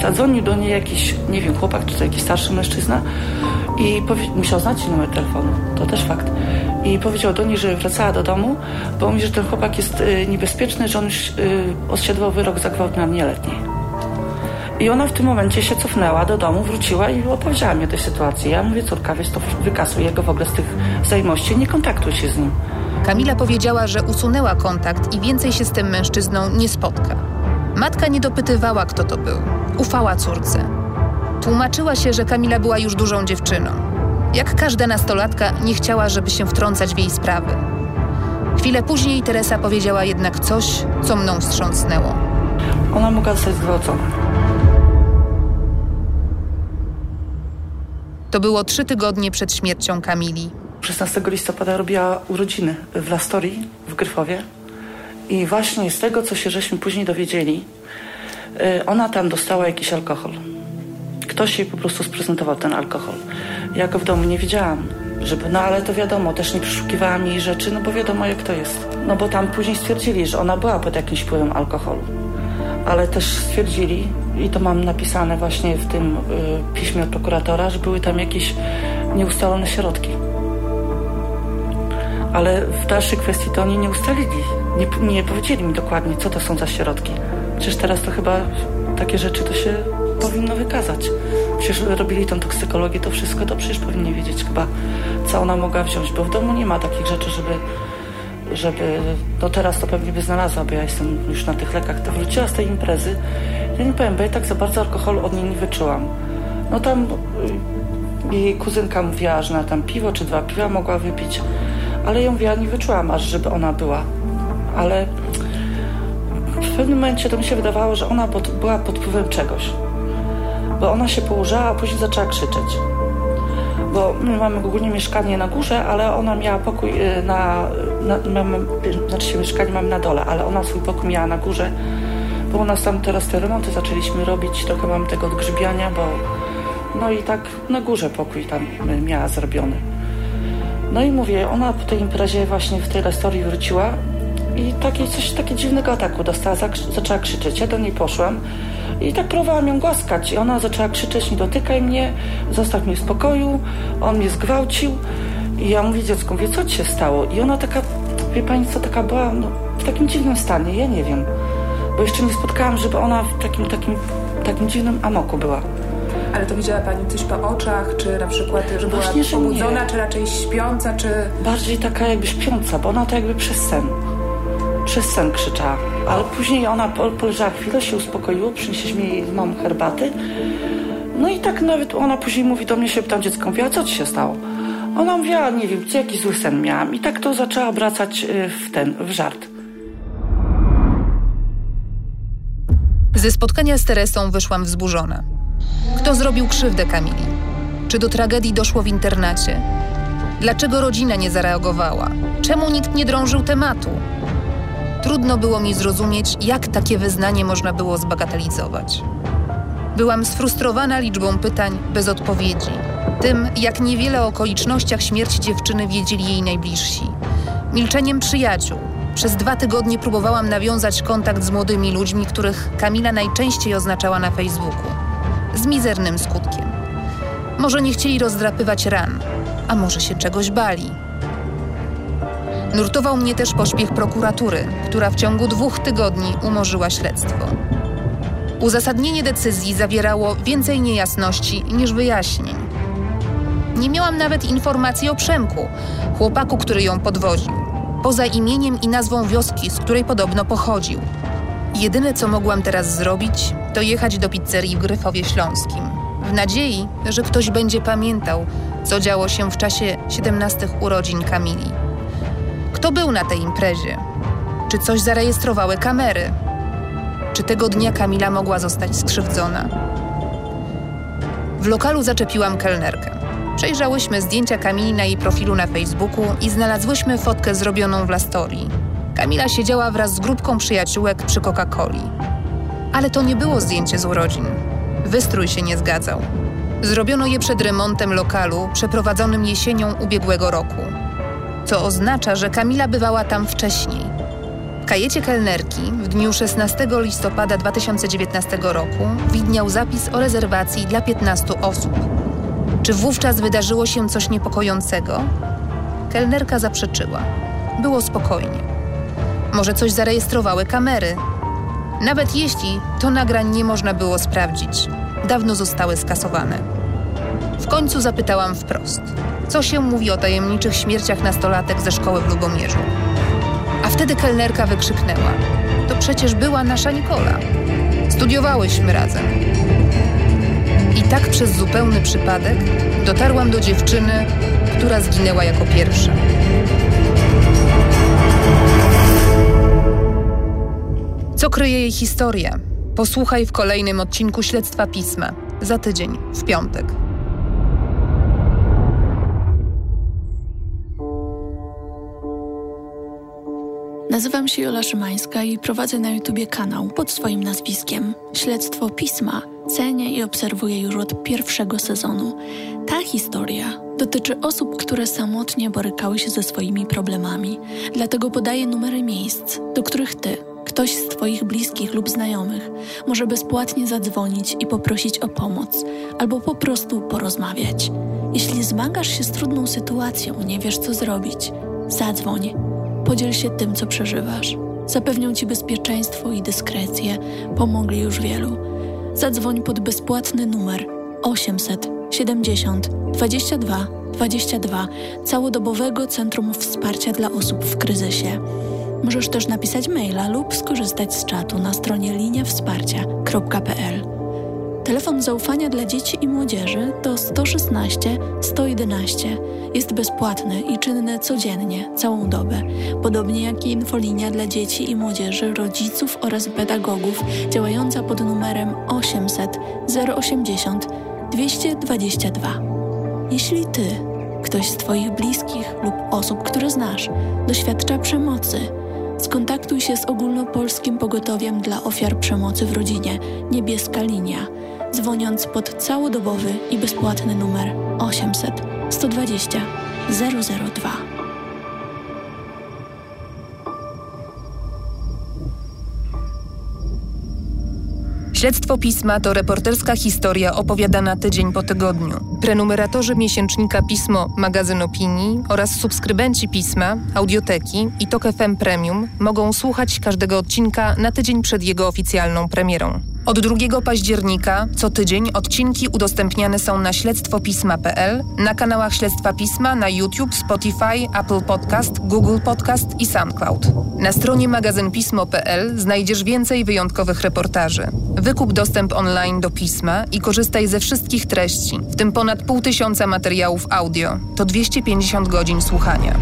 Zadzwonił do niej jakiś, nie wiem, chłopak czy to jakiś starszy mężczyzna i musiał znać numer telefonu, to też fakt. I powiedział do niej, że wracała do domu, bo mówi, że ten chłopak jest y, niebezpieczny, że on już y, odsiadwał wyrok za gwałt na nieletniej. I ona w tym momencie się cofnęła do domu, wróciła i opowiedziała mi o tej sytuacji. Ja mówię, córka, wiesz, to wykasuj go w ogóle z tych zajmości, nie kontaktuj się z nim. Kamila powiedziała, że usunęła kontakt i więcej się z tym mężczyzną nie spotka. Matka nie dopytywała, kto to był. Ufała córce. Tłumaczyła się, że Kamila była już dużą dziewczyną. Jak każda nastolatka, nie chciała, żeby się wtrącać w jej sprawy. Chwilę później Teresa powiedziała jednak coś, co mną wstrząsnęło. Ona mogła zostać zgwałcona. To było trzy tygodnie przed śmiercią Kamili. 16 listopada robiła urodziny w Lastorii w Gryfowie i właśnie z tego, co się żeśmy później dowiedzieli, y, ona tam dostała jakiś alkohol. Ktoś jej po prostu sprezentował ten alkohol. Ja go w domu nie widziałam, żeby, no ale to wiadomo, też nie przeszukiwałam jej rzeczy, no bo wiadomo jak to jest. No bo tam później stwierdzili, że ona była pod jakimś wpływem alkoholu. Ale też stwierdzili, i to mam napisane właśnie w tym y, piśmie od prokuratora, że były tam jakieś nieustalone środki ale w dalszej kwestii to oni nie ustalili, nie, nie powiedzieli mi dokładnie, co to są za środki. Przecież teraz to chyba takie rzeczy to się powinno wykazać. Przecież robili tą toksykologię, to wszystko, to przecież powinni wiedzieć chyba, co ona mogła wziąć, bo w domu nie ma takich rzeczy, żeby, żeby, no teraz to pewnie by znalazła, bo ja jestem już na tych lekach, to wróciła z tej imprezy, ja nie powiem, bo ja tak za bardzo alkoholu od niej nie wyczułam. No tam y, jej kuzynka mówiła, że na tam piwo czy dwa piwa mogła wypić, ale ją ja nie wyczułam aż, żeby ona była. Ale w pewnym momencie to mi się wydawało, że ona pod, była pod wpływem czegoś. Bo ona się położyła, a później zaczęła krzyczeć. Bo my mamy ogólnie mieszkanie na górze, ale ona miała pokój y, na, na mamy, znaczy mieszkanie mamy na dole, ale ona swój pokój miała na górze, bo u nas tam teraz te remonty zaczęliśmy robić, trochę mam tego odgrzybiania, bo no i tak na górze pokój tam miała zrobiony. No i mówię, ona po tej imprezie właśnie w tej restorii wróciła i taki, coś takiego dziwnego ataku dostała, zaczęła krzyczeć. Ja do niej poszłam i tak próbowałam ją głaskać i ona zaczęła krzyczeć, nie dotykaj mnie, zostaw mnie w spokoju, on mnie zgwałcił. I ja mówię dziecku, mówię, co ci się stało? I ona taka, wie pani co, taka była no, w takim dziwnym stanie, ja nie wiem. Bo jeszcze nie spotkałam, żeby ona w takim, takim, takim dziwnym amoku była. Ale to widziała Pani coś po oczach, czy na przykład, że była Właśnie, pobudzona, czy raczej śpiąca, czy... Bardziej taka jakby śpiąca, bo ona to jakby przez sen. Przez sen krzyczała. Ale później ona poleżała chwilę, się uspokoiło, przynieśliśmy jej mam herbaty. No i tak nawet ona później mówi do mnie, się pytam dziecko, mówiła, co ci się stało? Ona mówiła, nie wiem, co jakiś zły sen miałam. I tak to zaczęła obracać y, w ten, w żart. Ze spotkania z Teresą wyszłam wzburzona. Kto zrobił krzywdę Kamili? Czy do tragedii doszło w internacie? Dlaczego rodzina nie zareagowała? Czemu nikt nie drążył tematu? Trudno było mi zrozumieć, jak takie wyznanie można było zbagatelizować. Byłam sfrustrowana liczbą pytań bez odpowiedzi, tym, jak niewiele o okolicznościach śmierci dziewczyny wiedzieli jej najbliżsi, milczeniem przyjaciół. Przez dwa tygodnie próbowałam nawiązać kontakt z młodymi ludźmi, których Kamila najczęściej oznaczała na Facebooku z mizernym skutkiem. Może nie chcieli rozdrapywać ran, a może się czegoś bali. Nurtował mnie też pośpiech prokuratury, która w ciągu dwóch tygodni umorzyła śledztwo. Uzasadnienie decyzji zawierało więcej niejasności niż wyjaśnień. Nie miałam nawet informacji o Przemku, chłopaku, który ją podwoził, poza imieniem i nazwą wioski, z której podobno pochodził. Jedyne, co mogłam teraz zrobić, to jechać do pizzerii w Gryfowie Śląskim, w nadziei, że ktoś będzie pamiętał, co działo się w czasie 17 urodzin Kamili. Kto był na tej imprezie? Czy coś zarejestrowały kamery? Czy tego dnia Kamila mogła zostać skrzywdzona? W lokalu zaczepiłam kelnerkę. Przejrzałyśmy zdjęcia Kamili na jej profilu na Facebooku i znalazłyśmy fotkę zrobioną w Lastorii. Kamila siedziała wraz z grupką przyjaciółek przy Coca-Coli. Ale to nie było zdjęcie z urodzin. Wystrój się nie zgadzał. Zrobiono je przed remontem lokalu przeprowadzonym jesienią ubiegłego roku. Co oznacza, że Kamila bywała tam wcześniej. kajecie kelnerki w dniu 16 listopada 2019 roku widniał zapis o rezerwacji dla 15 osób. Czy wówczas wydarzyło się coś niepokojącego? Kelnerka zaprzeczyła. Było spokojnie. Może coś zarejestrowały kamery. Nawet jeśli to nagrań nie można było sprawdzić, dawno zostały skasowane. W końcu zapytałam wprost, co się mówi o tajemniczych śmierciach nastolatek ze szkoły w Lubomierzu. A wtedy kelnerka wykrzyknęła: To przecież była nasza Nikola. Studiowałyśmy razem. I tak przez zupełny przypadek dotarłam do dziewczyny, która zginęła jako pierwsza. Co kryje jej historia? Posłuchaj w kolejnym odcinku Śledztwa Pisma. Za tydzień, w piątek. Nazywam się Jola Szymańska i prowadzę na YouTubie kanał pod swoim nazwiskiem Śledztwo Pisma. Cenię i obserwuję już od pierwszego sezonu. Ta historia dotyczy osób, które samotnie borykały się ze swoimi problemami. Dlatego podaję numery miejsc, do których ty, ktoś z Twoich bliskich lub znajomych może bezpłatnie zadzwonić i poprosić o pomoc, albo po prostu porozmawiać. Jeśli zmagasz się z trudną sytuacją, nie wiesz co zrobić, zadzwoń Podziel się tym, co przeżywasz. Zapewnią ci bezpieczeństwo i dyskrecję. Pomogli już wielu. Zadzwoń pod bezpłatny numer 800 70 22 22 całodobowego Centrum Wsparcia dla Osób w Kryzysie. Możesz też napisać maila lub skorzystać z czatu na stronie liniawsparcia.pl. Telefon zaufania dla dzieci i młodzieży to 116 111. Jest bezpłatny i czynny codziennie, całą dobę. Podobnie jak i infolinia dla dzieci i młodzieży, rodziców oraz pedagogów działająca pod numerem 800 080 222. Jeśli ty, ktoś z Twoich bliskich lub osób, które znasz, doświadcza przemocy, skontaktuj się z ogólnopolskim pogotowiem dla ofiar przemocy w rodzinie Niebieska Linia dzwoniąc pod całodobowy i bezpłatny numer 800 120 002. Śledztwo Pisma to reporterska historia opowiadana tydzień po tygodniu. Prenumeratorzy miesięcznika Pismo, magazyn opinii oraz subskrybenci Pisma, audioteki i Tok FM Premium mogą słuchać każdego odcinka na tydzień przed jego oficjalną premierą. Od 2 października co tydzień odcinki udostępniane są na śledztwopisma.pl, na kanałach Śledztwa Pisma na YouTube, Spotify, Apple Podcast, Google Podcast i SoundCloud. Na stronie magazynpismo.pl znajdziesz więcej wyjątkowych reportaży. Wykup dostęp online do pisma i korzystaj ze wszystkich treści, w tym ponad pół tysiąca materiałów audio. To 250 godzin słuchania.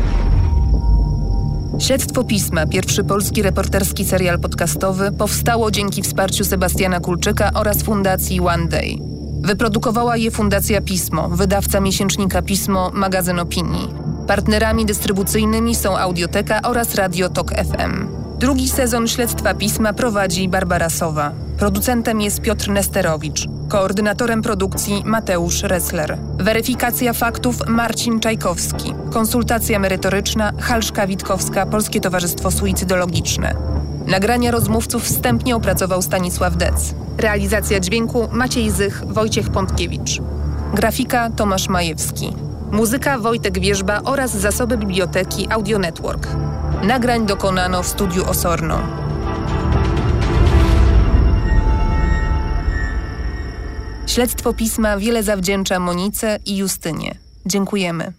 Śledztwo Pisma, pierwszy polski reporterski serial podcastowy, powstało dzięki wsparciu Sebastiana Kulczyka oraz Fundacji One Day. Wyprodukowała je Fundacja Pismo, wydawca miesięcznika Pismo, magazyn opinii. Partnerami dystrybucyjnymi są Audioteka oraz Radio Tok FM. Drugi sezon Śledztwa Pisma prowadzi Barbara Sowa. Producentem jest Piotr Nesterowicz. Koordynatorem produkcji Mateusz Ressler. Weryfikacja faktów Marcin Czajkowski. Konsultacja merytoryczna Halszka Witkowska, Polskie Towarzystwo Suicydologiczne. Nagrania rozmówców wstępnie opracował Stanisław Dec. Realizacja dźwięku Maciej Zych, Wojciech Pątkiewicz. Grafika Tomasz Majewski. Muzyka Wojtek Wierzba oraz zasoby biblioteki Audio Network. Nagrań dokonano w studiu Osorno. Śledztwo pisma wiele zawdzięcza Monice i Justynie. Dziękujemy.